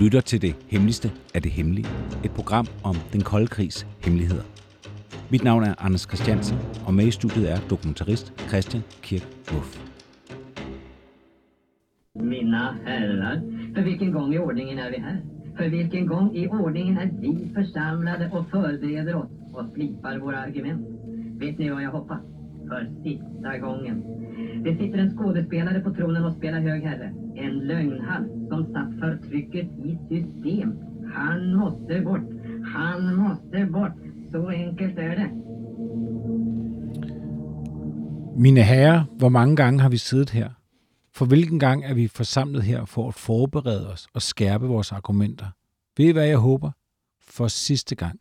Lytter til det hemmeligste af det hemmelige. Et program om den kolde krigs hemmeligheder. Mit navn er Anders Christiansen, og med i studiet er dokumentarist Christian Kirk Muff. Mina herrar, för vilken gång i ordningen är vi här? För vilken gång i ordningen är vi församlade och förbereder oss och slipar våra argument? Vet ni vad jag hoppas? För sista gången. Det sitter en skådespelare på tronen och spelar hög herre. En lögnhals som satt förtrycket i system. Han måste bort. Han måste bort. Så enkelt är det. Mine herrer, hvor mange gange har vi siddet her? For hvilken gang er vi forsamlet her for at forberede os og skærpe vores argumenter? Ved I, hvad jeg håber? For sidste gang.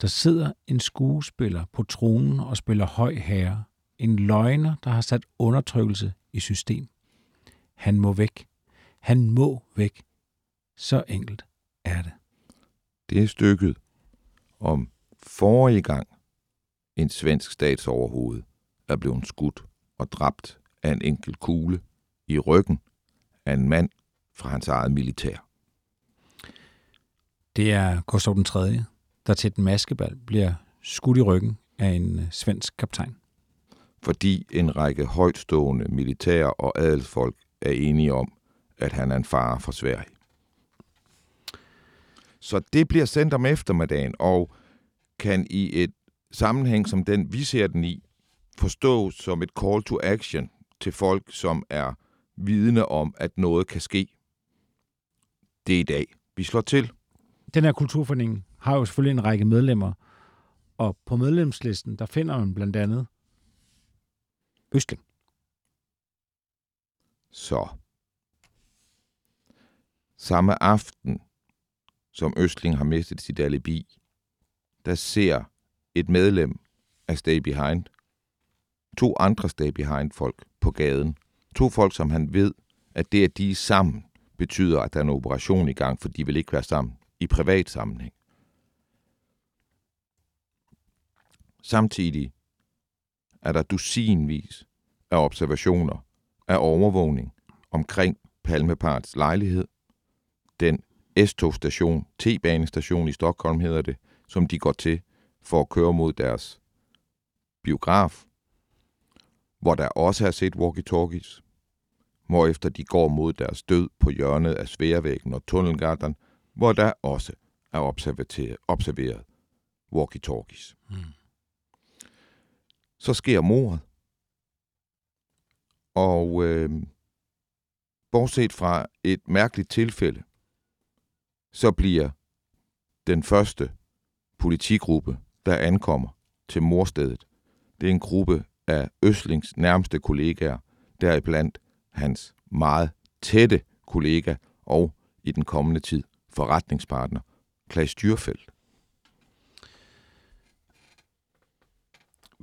Der sidder en skuespiller på tronen og spiller høj herre. En løgner, der har sat undertrykkelse i system. Han må væk. Han må væk. Så enkelt er det. Det er stykket om forrige gang en svensk statsoverhoved er blevet skudt og dræbt af en enkelt kugle i ryggen af en mand fra hans eget militær. Det er Gustav den 3., der til et maskebal bliver skudt i ryggen af en øh, svensk kaptajn fordi en række højtstående militær og adelsfolk er enige om, at han er en fare for Sverige. Så det bliver sendt om eftermiddagen, og kan i et sammenhæng som den, vi ser den i, forstås som et call to action til folk, som er vidne om, at noget kan ske. Det er i dag. Vi slår til. Den her kulturforening har jo selvfølgelig en række medlemmer, og på medlemslisten, der finder man blandt andet Østling. Så. Samme aften, som Østling har mistet sit alibi, der ser et medlem af Stay Behind, to andre Stay Behind-folk på gaden. To folk, som han ved, at det, at de er sammen, betyder, at der er en operation i gang, for de vil ikke være sammen i privat sammenhæng. Samtidig er der dusinvis af observationer af overvågning omkring Palmeparts lejlighed. Den S-togstation, T-banestation i Stockholm hedder det, som de går til for at køre mod deres biograf, hvor der også er set walkie-talkies, hvorefter de går mod deres død på hjørnet af Sværvæggen og Tunnelgatan, hvor der også er observeret, observeret walkie-talkies. Mm. Så sker mordet. Og øh, bortset fra et mærkeligt tilfælde, så bliver den første politigruppe, der ankommer til morstedet, det er en gruppe af Østlings nærmeste kollegaer, deriblandt hans meget tætte kollega og i den kommende tid forretningspartner, Klaas Dyrfeldt.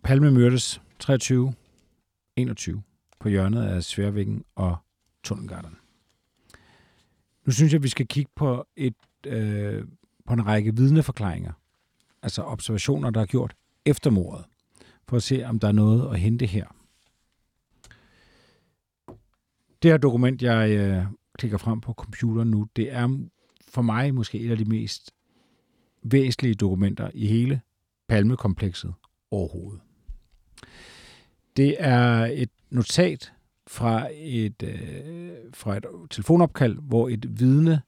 Palme myrdes 23 21 på hjørnet af Sværvæggen og Tunnelgarten. Nu synes jeg, vi skal kigge på, et, øh, på en række vidneforklaringer, altså observationer, der er gjort efter mordet, for at se, om der er noget at hente her. Det her dokument, jeg øh, klikker frem på computeren nu, det er for mig måske et af de mest væsentlige dokumenter i hele Palmekomplekset overhovedet. Det er et notat fra et, øh, fra et telefonopkald, hvor et vidne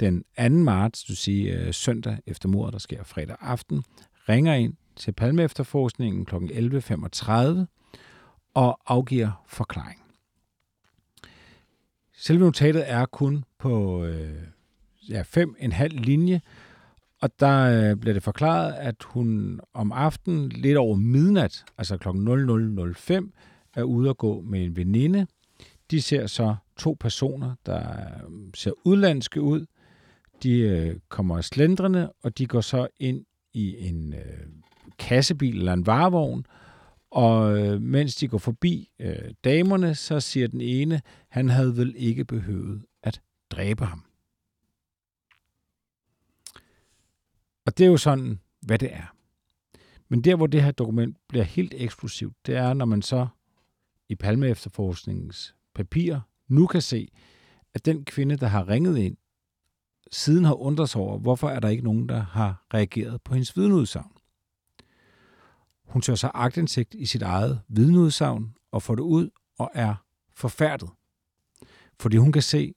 den 2. marts, du siger øh, søndag efter mordet, der sker fredag aften, ringer ind til Palme efterforskningen kl. 11.35 og afgiver forklaring. Selve notatet er kun på øh, ja, fem en halv linje, og der øh, bliver det forklaret, at hun om aftenen lidt over midnat, altså kl. 00.05, er ude at gå med en veninde. De ser så to personer, der øh, ser udlandske ud. De øh, kommer slendrende, og de går så ind i en øh, kassebil eller en varevogn, og øh, mens de går forbi øh, damerne, så siger den ene, han havde vel ikke behøvet at dræbe ham. Og det er jo sådan, hvad det er. Men der, hvor det her dokument bliver helt eksplosivt, det er, når man så i Palme efterforskningens papir nu kan se, at den kvinde, der har ringet ind, siden har undret sig over, hvorfor er der ikke nogen, der har reageret på hendes vidneudsagn. Hun tør sig agtindsigt i sit eget vidneudsagn og får det ud og er forfærdet. Fordi hun kan se,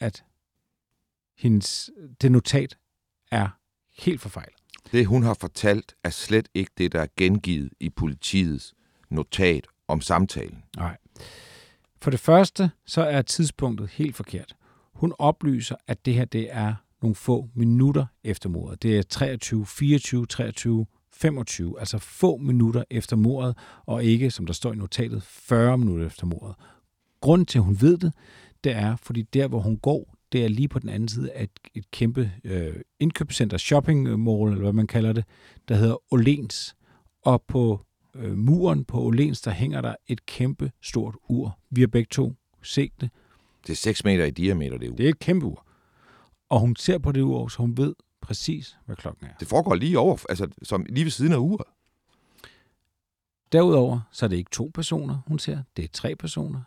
at hendes, det notat er helt forfejlet. Det, hun har fortalt, er slet ikke det, der er gengivet i politiets notat om samtalen. Nej. For det første, så er tidspunktet helt forkert. Hun oplyser, at det her det er nogle få minutter efter mordet. Det er 23, 24, 23, 25, altså få minutter efter mordet, og ikke, som der står i notatet, 40 minutter efter mordet. Grunden til, at hun ved det, det er, fordi der, hvor hun går, det er lige på den anden side af et, et kæmpe øh, indkøbscenter, shopping mall, eller hvad man kalder det, der hedder Olens. Og på øh, muren på Olens, der hænger der et kæmpe stort ur. Vi har begge to set det. Det er 6 meter i diameter, det ur. Det er et kæmpe ur. Og hun ser på det ur, så hun ved præcis, hvad klokken er. Det foregår lige over, altså som lige ved siden af uret. Derudover så er det ikke to personer, hun ser. Det er tre personer.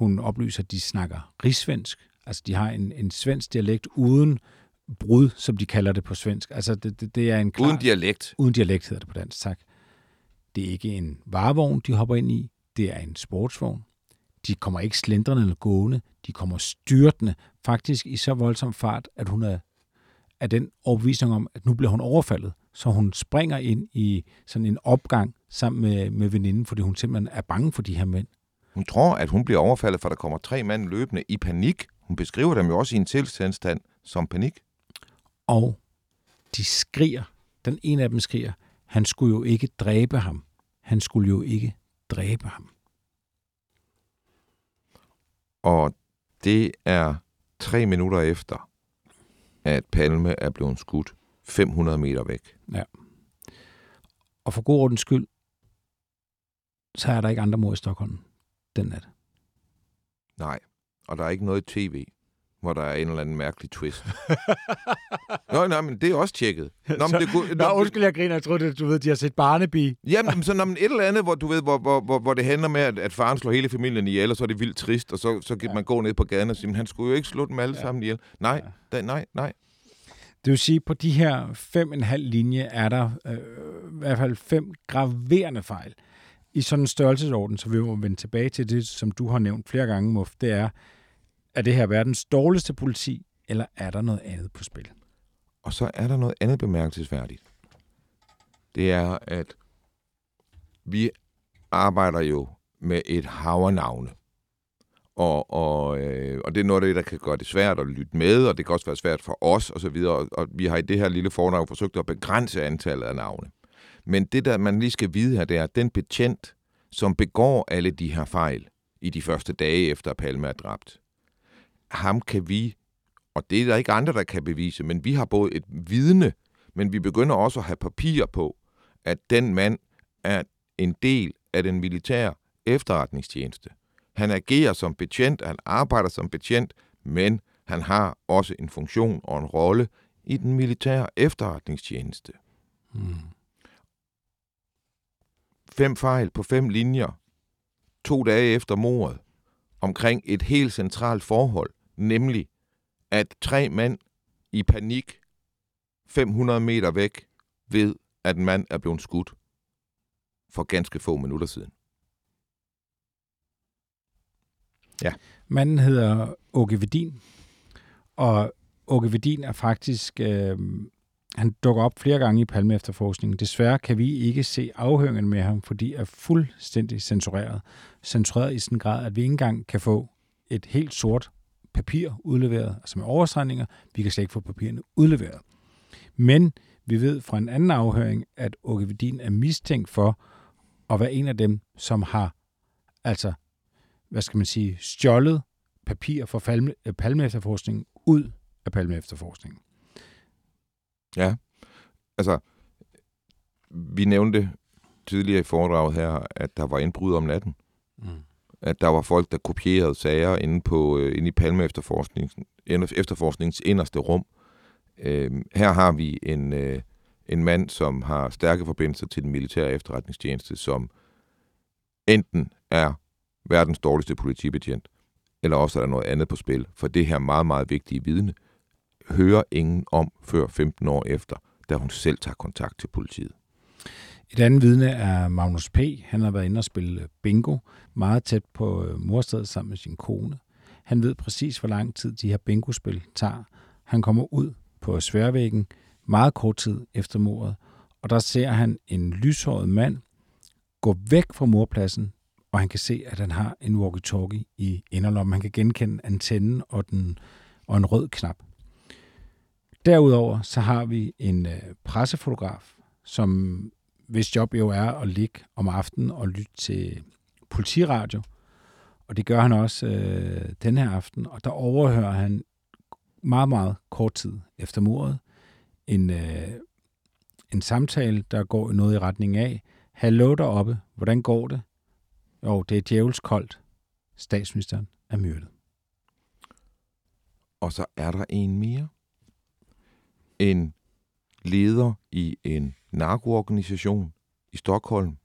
Hun oplyser, at de snakker rigsvensk. Altså, de har en, en svensk dialekt uden brud, som de kalder det på svensk. Altså, det, det, det er en klar... Uden dialekt. Uden dialekt hedder det på dansk, tak. Det er ikke en varevogn, de hopper ind i. Det er en sportsvogn. De kommer ikke slendrende eller gående. De kommer styrtende. Faktisk i så voldsom fart, at hun er af den overbevisning om, at nu bliver hun overfaldet. Så hun springer ind i sådan en opgang sammen med, med veninden, fordi hun simpelthen er bange for de her mænd. Hun tror, at hun bliver overfaldet, for der kommer tre mænd løbende i panik. Hun beskriver dem jo også i en tilstand som panik. Og de skriger. Den ene af dem skriger, han skulle jo ikke dræbe ham. Han skulle jo ikke dræbe ham. Og det er tre minutter efter, at Palme er blevet skudt 500 meter væk. Ja. Og for god ordens skyld, så er der ikke andre mor i Stockholm den nat. Nej, og der er ikke noget tv, hvor der er en eller anden mærkelig twist. Nå, nej, men det er også tjekket. Nå, men det, kunne, Nå, undskyld, jeg griner. Jeg troede, at du ved, de har set Barnaby. Jamen, så når man et eller andet, hvor, du ved, hvor, hvor, hvor, hvor det handler med, at, at faren slår hele familien ihjel, og så er det vildt trist, og så, så kan ja. man gå ned på gaden og sige, han skulle jo ikke slå dem alle ja. sammen ihjel. Nej, ja. da, nej, nej. Det vil sige, på de her fem en halv linje er der øh, i hvert fald fem graverende fejl. I sådan en størrelsesorden, så vi må vende tilbage til det, som du har nævnt flere gange, Muff, det er, er det her verdens dårligste politi, eller er der noget andet på spil? Og så er der noget andet bemærkelsesværdigt. Det er, at vi arbejder jo med et havernavne. Og, og, øh, og det er noget af det, der kan gøre det svært at lytte med, og det kan også være svært for os osv. Og, og vi har i det her lille fornavn forsøgt at begrænse antallet af navne. Men det, der man lige skal vide her, det er, at den betjent, som begår alle de her fejl i de første dage efter, at Palme er dræbt, ham kan vi, og det er der ikke andre, der kan bevise, men vi har både et vidne, men vi begynder også at have papir på, at den mand er en del af den militære efterretningstjeneste. Han agerer som betjent, han arbejder som betjent, men han har også en funktion og en rolle i den militære efterretningstjeneste. Hmm. Fem fejl på fem linjer, to dage efter mordet, omkring et helt centralt forhold, nemlig at tre mænd i panik 500 meter væk ved, at en mand er blevet skudt for ganske få minutter siden. Ja. Manden hedder Åke Vedin, og Åke Vedin er faktisk, øh, han dukker op flere gange i Palme efterforskningen. Desværre kan vi ikke se afhøringen med ham, fordi er fuldstændig censureret. Censureret i sådan en grad, at vi ikke engang kan få et helt sort papir udleveret, altså med overstregninger. Vi kan slet ikke få papirerne udleveret. Men vi ved fra en anden afhøring, at Åke Vedin er mistænkt for at være en af dem, som har altså hvad skal man sige, stjålet papir fra Palme, Palme efterforskningen ud af Palme efterforskningen. Ja, altså, vi nævnte tidligere i foredraget her, at der var indbrud om natten. Mm. At der var folk, der kopierede sager inde, på, øh, inde i Palme efterforskningens, efterforskningens inderste rum. Øh, her har vi en, øh, en mand, som har stærke forbindelser til den militære efterretningstjeneste, som enten er verdens dårligste politibetjent, eller også er der noget andet på spil. For det her meget, meget vigtige vidne hører ingen om før 15 år efter, da hun selv tager kontakt til politiet. Et andet vidne er Magnus P. Han har været inde og spille bingo meget tæt på øh, morstedet sammen med sin kone. Han ved præcis, hvor lang tid de her bingospil tager. Han kommer ud på sværvæggen meget kort tid efter mordet, og der ser han en lyshåret mand gå væk fra morpladsen, og han kan se, at han har en walkie-talkie i inderlommen. Han kan genkende antennen og, den, og en rød knap. Derudover så har vi en øh, pressefotograf, som hvis job jo er at ligge om aftenen og lytte til politiradio. Og det gør han også øh, den her aften, og der overhører han meget, meget kort tid efter mordet en, øh, en samtale, der går noget i retning af, Hallo deroppe, hvordan går det? Jo, det er djævelskoldt. Statsministeren er myrdet. Og så er der en mere. En leder i en narkoorganisation i Stockholm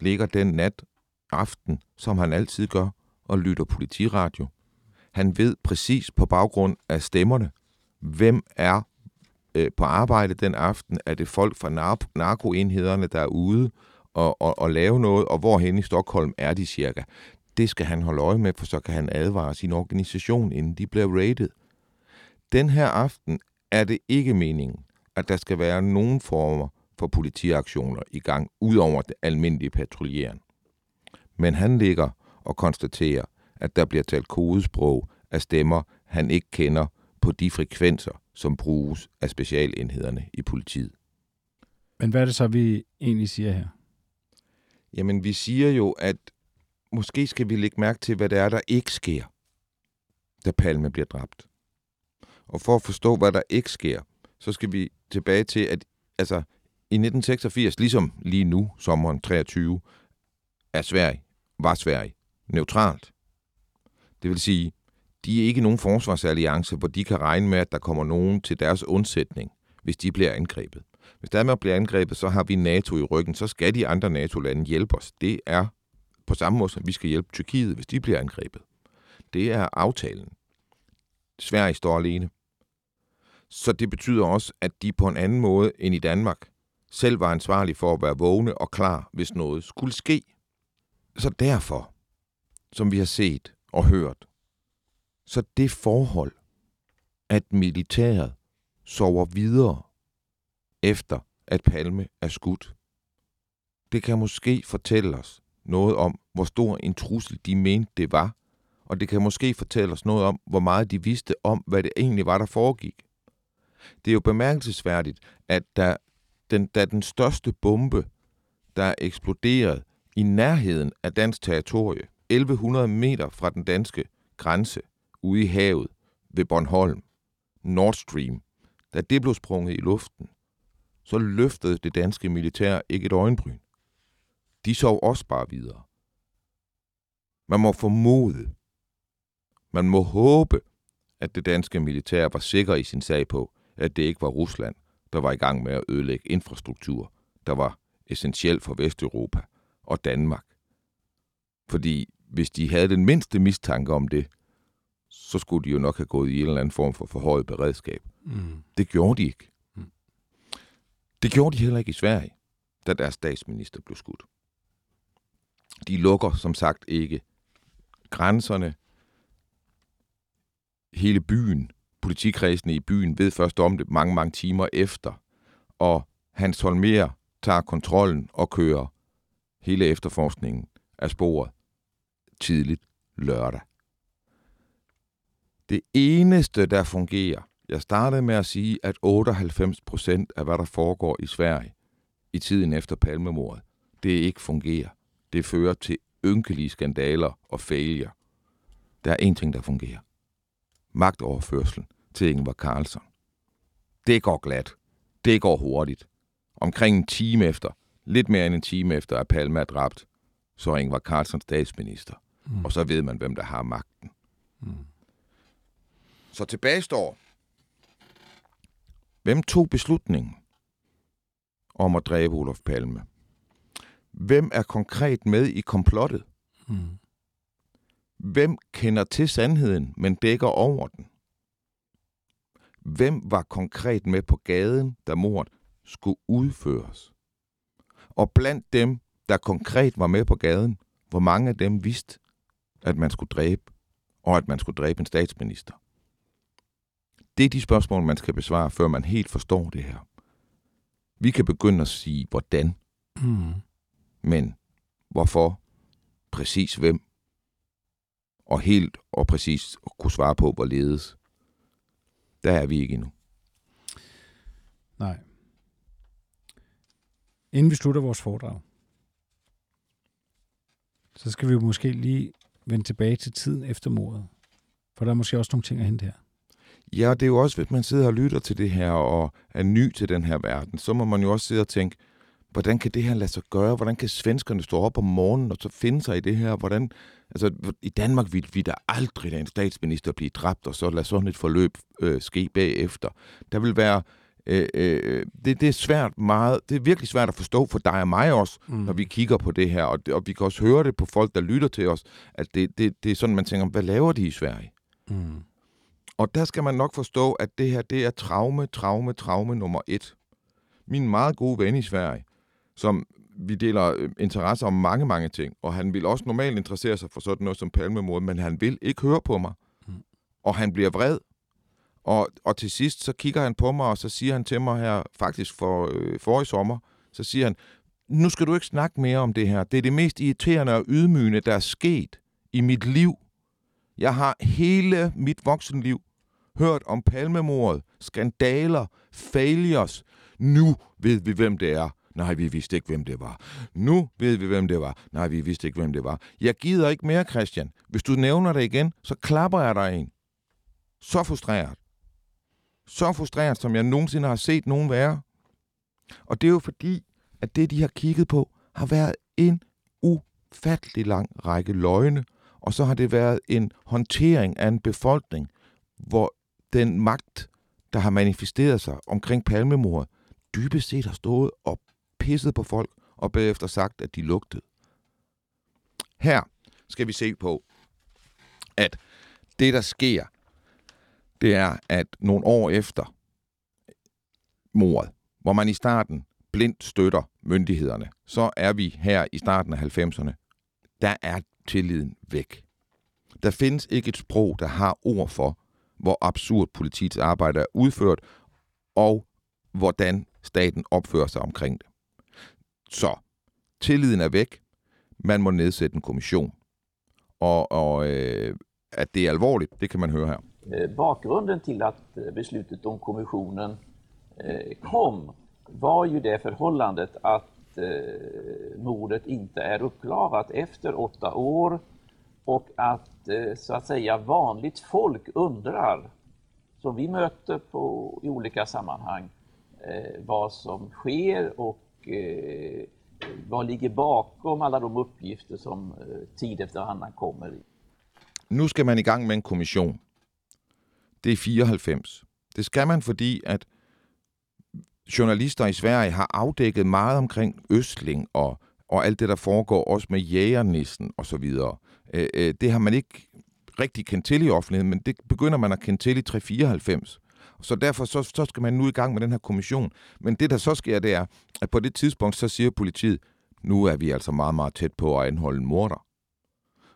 ligger den nat aften, som han altid gør, og lytter politiradio. Han ved præcis på baggrund af stemmerne, hvem er øh, på arbejde den aften. Er det folk fra nar- narkoenhederne, der er ude og, og, og lave noget, og hvorhen i Stockholm er de cirka? Det skal han holde øje med, for så kan han advare sin organisation, inden de bliver rated. Den her aften er det ikke meningen, at der skal være nogen former for politiaktioner i gang, udover det almindelige patruljeren. Men han ligger og konstaterer, at der bliver talt kodesprog af stemmer, han ikke kender på de frekvenser, som bruges af specialenhederne i politiet. Men hvad er det så, vi egentlig siger her? Jamen, vi siger jo, at måske skal vi lægge mærke til, hvad det er, der ikke sker, da Palme bliver dræbt. Og for at forstå, hvad der ikke sker, så skal vi tilbage til, at altså, i 1986, ligesom lige nu, sommeren 23, er Sverige, var Sverige neutralt. Det vil sige, de er ikke nogen forsvarsalliance, hvor de kan regne med, at der kommer nogen til deres undsætning, hvis de bliver angrebet. Hvis Danmark bliver angrebet, så har vi NATO i ryggen, så skal de andre NATO-lande hjælpe os. Det er på samme måde, som vi skal hjælpe Tyrkiet, hvis de bliver angrebet. Det er aftalen. Sverige står alene. Så det betyder også, at de på en anden måde end i Danmark selv var ansvarlige for at være vågne og klar, hvis noget skulle ske. Så derfor, som vi har set og hørt, så det forhold, at militæret sover videre efter, at Palme er skudt, det kan måske fortælle os noget om, hvor stor en trussel de mente det var, og det kan måske fortælle os noget om, hvor meget de vidste om, hvad det egentlig var, der foregik. Det er jo bemærkelsesværdigt, at da den, da den største bombe, der eksploderede i nærheden af dansk territorie, 1100 meter fra den danske grænse, ude i havet ved Bornholm, Nord Stream, da det blev sprunget i luften, så løftede det danske militær ikke et øjenbryn. De sov også bare videre. Man må formode, man må håbe, at det danske militær var sikker i sin sag på, at det ikke var Rusland, der var i gang med at ødelægge infrastruktur, der var essentiel for Vesteuropa og Danmark. Fordi hvis de havde den mindste mistanke om det, så skulle de jo nok have gået i en eller anden form for forhøjet beredskab. Mm. Det gjorde de ikke. Mm. Det gjorde de heller ikke i Sverige, da deres statsminister blev skudt. De lukker som sagt ikke grænserne. Hele byen, politikredsene i byen, ved først om det mange, mange timer efter. Og Hans Holmer tager kontrollen og kører hele efterforskningen af sporet tidligt lørdag. Det eneste, der fungerer, jeg startede med at sige, at 98 procent af, hvad der foregår i Sverige i tiden efter palmemordet, det ikke fungerer. Det fører til ynkelige skandaler og failure Der er én ting, der fungerer. Magtoverførsel til Ingvar Carlson. Det går glat. Det går hurtigt. Omkring en time efter, lidt mere end en time efter, at Palme er dræbt, så er Ingvar Carlson statsminister. Mm. Og så ved man, hvem der har magten. Mm. Så tilbage står, hvem tog beslutningen om at dræbe Olof Palme? Hvem er konkret med i komplottet? Mm. Hvem kender til sandheden, men dækker over den? Hvem var konkret med på gaden, da mordet skulle udføres? Og blandt dem, der konkret var med på gaden, hvor mange af dem vidste, at man skulle dræbe, og at man skulle dræbe en statsminister? Det er de spørgsmål, man skal besvare, før man helt forstår det her. Vi kan begynde at sige, hvordan. Mm. Men hvorfor? Præcis hvem? Og helt og præcis kunne svare på, hvorledes. Der er vi ikke endnu. Nej. Inden vi slutter vores foredrag, så skal vi måske lige vende tilbage til tiden efter mordet. For der er måske også nogle ting at hente her. Ja, det er jo også, hvis man sidder og lytter til det her og er ny til den her verden, så må man jo også sidde og tænke, hvordan kan det her lade sig gøre? Hvordan kan svenskerne stå op om morgenen og så finde sig i det her? Hvordan, altså, I Danmark vil vi da aldrig lade en statsminister blive dræbt, og så lade sådan et forløb øh, ske bagefter. Der vil være øh, øh, det, det er svært meget, det er virkelig svært at forstå for dig og mig også, mm. når vi kigger på det her, og, det, og vi kan også høre det på folk, der lytter til os, at det, det, det er sådan, man tænker, hvad laver de i Sverige? Mm. Og der skal man nok forstå, at det her, det er traume, traume, traume nummer et. Min meget gode ven i Sverige, som vi deler øh, interesse om mange, mange ting, og han vil også normalt interessere sig for sådan noget som palmemord, men han vil ikke høre på mig. Mm. Og han bliver vred. Og, og til sidst, så kigger han på mig, og så siger han til mig her, faktisk for øh, forrige sommer, så siger han, nu skal du ikke snakke mere om det her. Det er det mest irriterende og ydmygende, der er sket i mit liv. Jeg har hele mit voksenliv hørt om palmemordet, skandaler, failures. Nu ved vi, hvem det er. Nej, vi vidste ikke, hvem det var. Nu ved vi, hvem det var. Nej, vi vidste ikke, hvem det var. Jeg gider ikke mere, Christian. Hvis du nævner det igen, så klapper jeg dig en. Så frustreret. Så frustreret, som jeg nogensinde har set nogen være. Og det er jo fordi, at det, de har kigget på, har været en ufattelig lang række løgne, og så har det været en håndtering af en befolkning, hvor den magt, der har manifesteret sig omkring palmemordet, dybest set har stået og pisset på folk, og bagefter sagt, at de lugtede. Her skal vi se på, at det, der sker, det er, at nogle år efter mordet, hvor man i starten blindt støtter myndighederne, så er vi her i starten af 90'erne. Der er tilliden væk. Der findes ikke et sprog, der har ord for, hvor absurd politiets arbejde er udført, og hvordan staten opfører sig omkring det. Så tilliden er væk. Man må nedsætte en kommission. Og, og øh, at det er alvorligt, det kan man høre her. Eh, bakgrunden till att eh, beslutet om kommissionen eh, kom var ju det förhållandet att eh, mordet inte är uppklarat efter åtta år och att eh, så att säga vanligt folk undrar, som vi möter på, i olika sammanhang, vad som sker och eh, vad ligger bakom alla de uppgifter som eh, tid efter annan kommer. I. Nu skal man i gang med en kommission. Det er 94. Det skal man, fordi at journalister i Sverige har afdækket meget omkring Østling og, og alt det, der foregår, også med jægernissen og så videre. Øh, øh det har man ikke rigtig kendt til i offentligheden, men det begynder man at kende til i 394. Så derfor så, så skal man nu i gang med den her kommission. Men det, der så sker, det er, at på det tidspunkt, så siger politiet, nu er vi altså meget, meget tæt på at anholde en morder.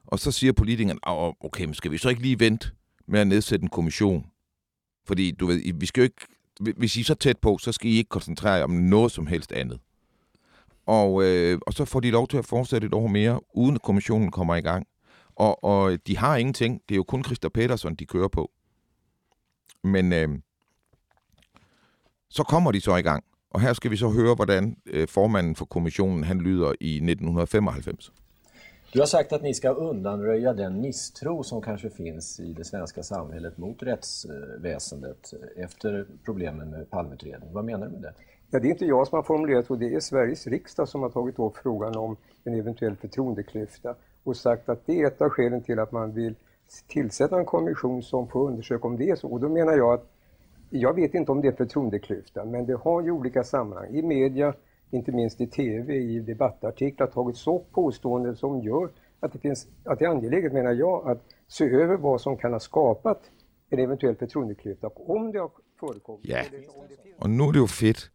Og så siger politikeren, okay, men skal vi så ikke lige vente med at nedsætte en kommission? Fordi, du ved, vi skal jo ikke, hvis I er så tæt på, så skal I ikke koncentrere jer om noget som helst andet. Og, øh, og så får de lov til at fortsætte et år mere, uden at kommissionen kommer i gang. Og, og de har ingenting. Det er jo kun Christer Petersen, de kører på. Men øh, så kommer de så i gang. Og her skal vi så høre, hvordan øh, formanden for kommissionen han lyder i 1995. Du har sagt att ni ska undanröja den misstro som kanske finns i det svenska samhället mot rättsväsendet efter problemen med Palmeutredningen. Vad menar du med det? Ja, det är inte jag som har formulerat så, det är Sveriges riksdag som har tagit upp frågan om en eventuell förtroendeklyfta och sagt att det är ett av skälen till att man vill tillsätta en kommission som får undersöka om det är så. Och då menar jag att, jag vet inte om det är förtroendeklyfta, men det har ju olika sammanhang. I media, inte minst i TV, i debattartiklar tagits upp påståenden som gör att det, finns, att det är angeläget, menar jag, att se över vad som kan ha skapat en eventuell förtroendeklyfta och om det har förekommit. Ja, og nu er det jo fedt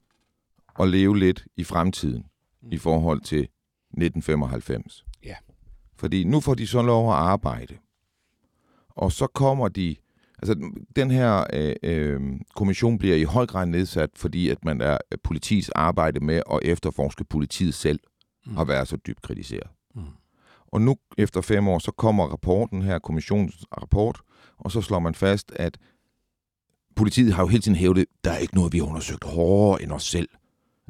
at leve lidt i fremtiden i forhold til 1995. Ja. Fordi nu får de så lov at arbejde. Og så kommer de... Altså, den her øh, øh, kommission bliver i høj grad nedsat, fordi at man er øh, politis arbejde med at efterforske politiet selv mm. har været så dybt kritiseret. Mm. Og nu, efter fem år, så kommer rapporten her, kommissionens rapport, og så slår man fast, at politiet har jo hele tiden hævdet, der er ikke noget, vi har undersøgt hårdere end os selv.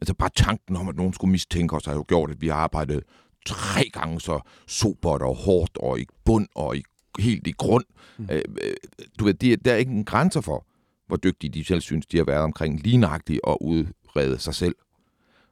Altså bare tanken om, at nogen skulle mistænke os, har jo gjort, at vi har arbejdet tre gange så sobert og hårdt og i bund og i, helt i grund. Mm. Øh, øh, du ved, de, der er ikke en grænser for, hvor dygtige de selv synes, de har været omkring lige nøjagtigt at udrede sig selv.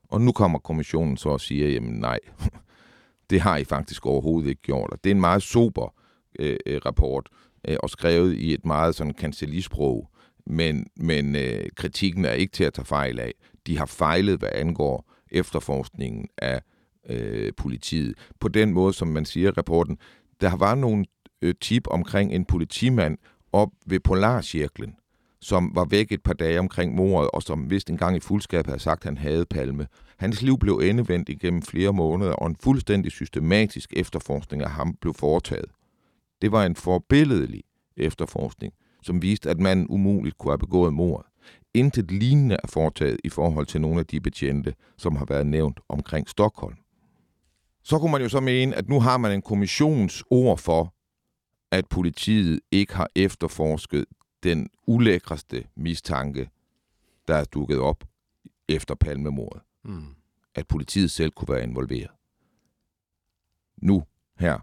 Og nu kommer kommissionen så og siger, jamen nej, det har I faktisk overhovedet ikke gjort. Og det er en meget sober øh, øh, rapport, øh, og skrevet i et meget sådan kancelisprog, men, men øh, kritikken er ikke til at tage fejl af. De har fejlet, hvad angår efterforskningen af øh, politiet. På den måde, som man siger i rapporten, der var nogle øh, tip omkring en politimand op ved Polarcirklen, som var væk et par dage omkring mordet, og som vist engang i fuldskab havde sagt, at han havde palme. Hans liv blev endevendt igennem flere måneder, og en fuldstændig systematisk efterforskning af ham blev foretaget. Det var en forbilledelig efterforskning, som viste, at manden umuligt kunne have begået mordet. Intet lignende er foretaget i forhold til nogle af de betjente, som har været nævnt omkring Stockholm. Så kunne man jo så mene, at nu har man en kommissions ord for, at politiet ikke har efterforsket den ulækreste mistanke, der er dukket op efter palmemordet. Mm. At politiet selv kunne være involveret. Nu, her,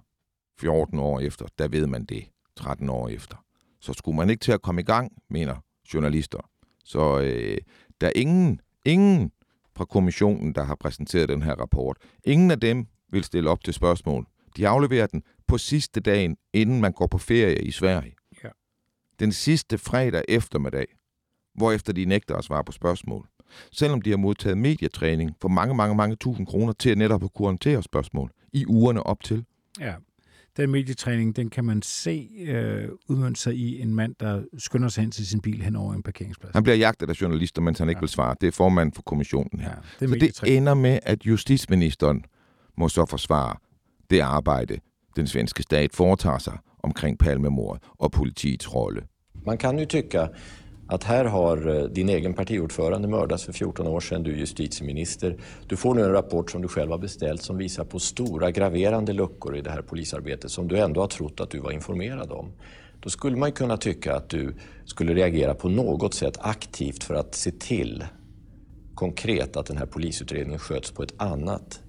14 år efter, der ved man det. 13 år efter. Så skulle man ikke til at komme i gang, mener journalister. Så øh, der er ingen, ingen fra kommissionen, der har præsenteret den her rapport. Ingen af dem vil stille op til spørgsmål. De afleverer den på sidste dagen, inden man går på ferie i Sverige. Ja. Den sidste fredag eftermiddag, hvorefter de nægter at svare på spørgsmål. Selvom de har modtaget medietræning for mange, mange, mange tusind kroner til at netop at kunne håndtere spørgsmål i ugerne op til. Ja. Den medietræning, den kan man se øh, udmønte sig i en mand, der skynder sig hen til sin bil hen over en parkeringsplads. Han bliver jagtet af journalister, mens han ikke Ja. vil svare. Det er formanden for kommissionen her. Ja, det Så det ender med, at justitsministeren må så forsvare det arbejde, den svenske stat foretager sig omkring palmemordet og politiets rolle. Man kan ju tycka att här har eh, din egen partiordförande mördats för 14 år sedan, du är justitieminister. Du får nu en rapport som du själv har beställt som visar på stora graverande luckor i det här polisarbetet som du ändå har trott att du var informerad om. Då skulle man ju kunna tycka att du skulle reagera på något sätt aktivt för att se till konkret att den här polisutredningen sköts på ett annat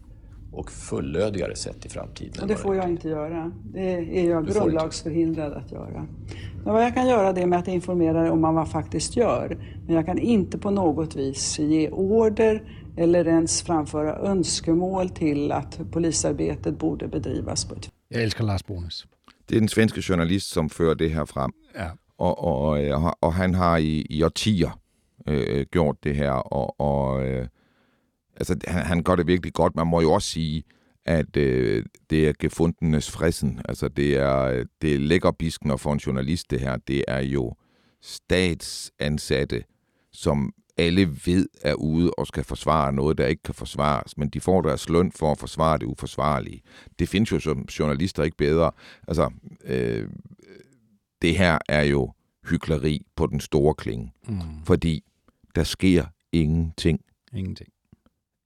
och fullödigare sätt i framtiden. Och än det får jag inte göra. Det är jag Du grundlagsförhindrad att göra. Men vad jag kan göra det är med att informera om vad man faktiskt gör. Men jag kan inte på något vis ge order eller ens framföra önskemål till att polisarbetet borde bedrivas på ett Jeg elsker Lars Bones. Det er den svenske journalist, som fører det her frem. Ja. Og, og, øh, og han har i, i årtier øh, gjort det her, og, og øh, altså, han, han gør det virkelig godt. Man må jo også sige, at øh, det er gefundenes fressen. Altså, det er, det er lækker biskner for en journalist, det her. Det er jo statsansatte, som alle ved er ude og skal forsvare noget, der ikke kan forsvares, men de får deres løn for at forsvare det uforsvarlige. Det findes jo som journalister ikke bedre. Altså, øh, det her er jo hykleri på den store klinge, Mm. fordi der sker ingenting. Ingenting.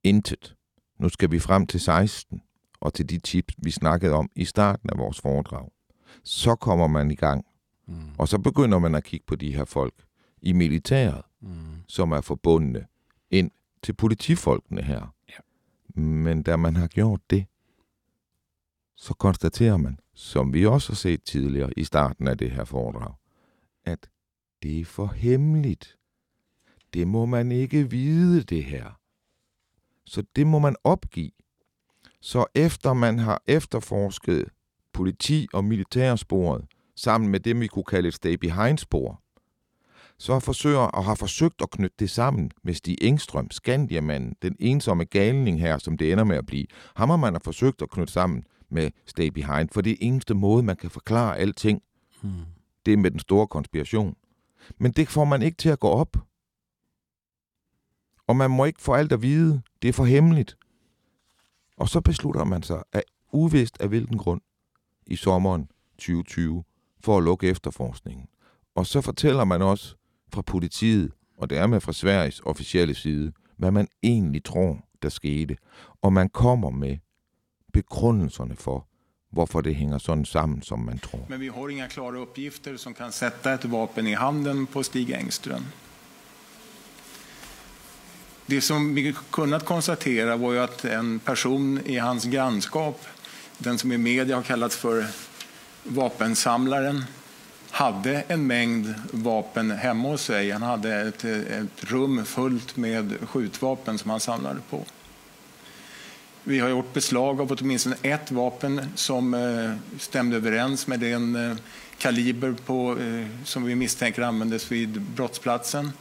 Intet. Nu skal vi frem til 16, og til de tips, vi snakkede om i starten af vores foredrag. Så kommer man i gang, Mm. og så begynder man at kigge på de her folk i militæret, Mm. som er forbundne ind til politifolkene her. Ja. Men da man har gjort det, så konstaterer man, som vi også har set tidligere i starten af det her foredrag, at det er for hemmeligt. Det må man ikke vide, det her. Så det må man opgive. Så efter man har efterforsket politi- og militærsporet, sammen med det, vi kunne kalde et stay behind-spor, så forsøger og har forsøgt at knytte det sammen med Stig Engstrøm, Skandiamanden, den ensomme galning her, som det ender med at blive. Ham har man har forsøgt at knytte sammen med Stay Behind, for det er eneste måde, man kan forklare alting. Hmm. Det er med den store konspiration. Men det får man ikke til at gå op. Og man må ikke få alt at vide. Det er for hemmeligt. Og så beslutter man sig af uvist af hvilken grund i sommeren 2020 for at lukke efterforskningen. Og så fortæller man også fra politiet, og dermed fra Sveriges officielle side, hvad man egentlig tror, der skete. Og man kommer med begrundelserne for, hvorfor det hänger sådan sammen, som man tror. Men vi har inga klara uppgifter som kan sätta ett vapen i handen på Stig Engström. Det som vi kunnat konstatera var ju att en person i hans grannskap, den som i media har kallats för vapensamlaren, hade en mängd vapen hemma hos sig. Han hade ett, ett rum fullt med skjutvapen som han samlade på. Vi har gjort beslag av åtminstone ett vapen som eh, stämde överens med den eh, kaliber på, eh, som vi misstänker användes vid brottsplatsen.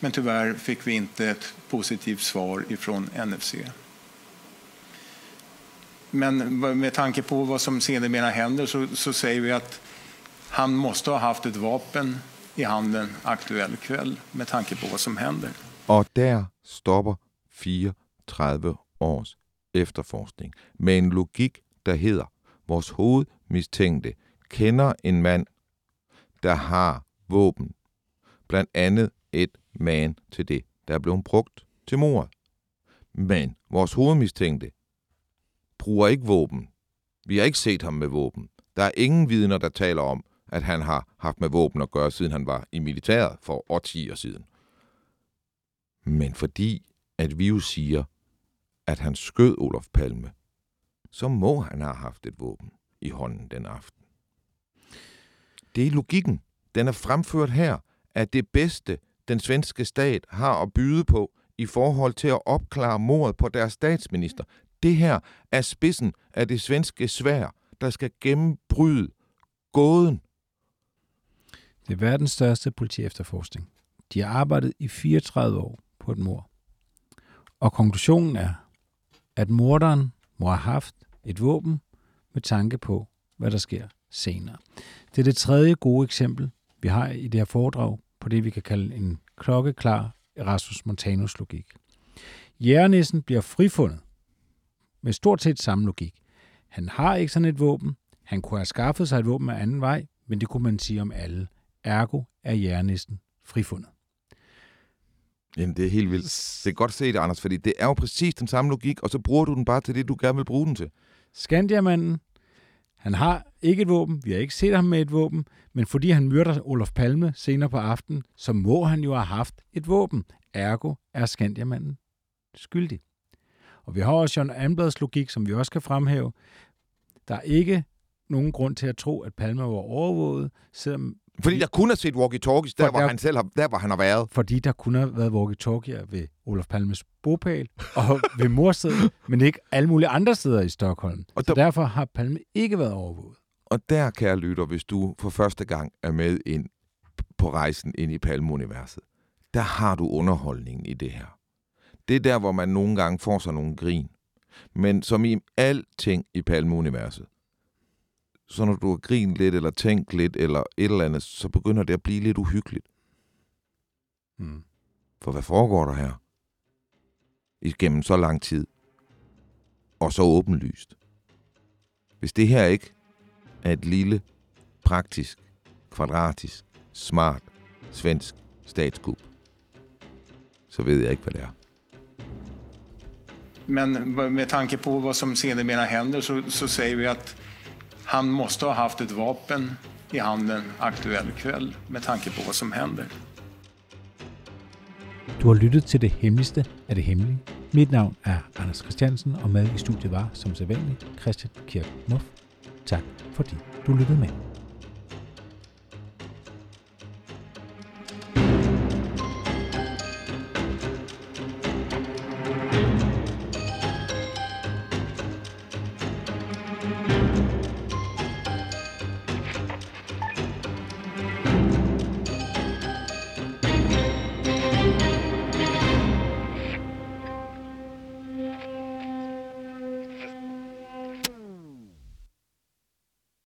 Men tyvärr fick vi inte ett positivt svar ifrån NFC. Men med tanke på vad som sedermera händer så, så säger vi att han måste ha haft ett vapen i handen aktuell kväll med tanke på vad som händer. Och där stopper 34 års efterforskning med en logik, der hedder, vores hovedmistænkte kender en mand, der har våben. Blandt andet et magen til det, der er blevet brugt til mordet. Men vores hovedmistænkte bruger ikke våben. Vi har ikke set ham med våben. Der er ingen vidner, der taler om, at han har haft med våben at gøre, siden han var i militæret for årtier siden. Men fordi, at vi jo siger, at han skød Olof Palme, så må han have haft et våben i hånden den aften. Det er logikken. Den er fremført her, at det bedste, den svenske stat har at byde på i forhold til at opklare mordet på deres statsminister. Det her er spidsen af det svenske svær, der skal gennembryde gåden. Det er verdens største politiefterforskning. De har arbejdet i 34 år på et mord. Og konklusionen er, at morderen må have haft et våben med tanke på, hvad der sker senere. Det er det tredje gode eksempel, vi har i det her foredrag på det, vi kan kalde en klokkeklar Erasmus Montanus logik. Jærnissen bliver frifundet med stort set samme logik. Han har ikke sådan et våben. Han kunne have skaffet sig et våben af anden vej, men det kunne man sige om alle. Ergo er jærnissen frifundet. Jamen, det er helt vildt. Det er godt set, Anders, fordi det er jo præcis den samme logik, og så bruger du den bare til det, du gerne vil bruge den til. Skandiamanden, han har ikke et våben, vi har ikke set ham med et våben, men fordi han myrder Olof Palme senere på aftenen, så må han jo have haft et våben. Ergo er Skandiamanden skyldig. Og vi har også John Amblads logik, som vi også kan fremhæve. Der er ikke nogen grund til at tro, at Palme var overvåget, selvom fordi der kunne have set walkie-talkies, der, hvor han selv har, der, hvor han har været. Fordi der kunne have været walkie-talkier ved Olof Palmes bopæl og ved morstedet, men ikke alle mulige andre steder i Stockholm. Og der, Så derfor har Palme ikke været overvåget. Og der, kære lytter, hvis du for første gang er med ind på rejsen ind i Palme-universet, der har du underholdningen i det her. Det er der, hvor man nogle gange får sig nogle grin. Men som i alting i Palme-universet, så når du har grinet lidt, eller tænkt lidt, eller et eller andet, så begynder det at blive lidt uhyggeligt. Mm. For hvad foregår der her? Igennem så lang tid. Og så åbenlyst. Hvis det her ikke er et lille, praktisk, kvadratisk, smart, svensk statskup, så ved jeg ikke, hvad det er. Men med tanke på vad som sedermera händer så, så säger vi att han måste ha haft ett vapen i handen aktuell kväll med tanke på vad som händer. Du har lyttet til det hemmeligste af det hemmelige. Mit navn er Anders Christiansen, og med i studiet var, som sædvanligt, Christian Kirk Muff. Tak fordi du lyttede med.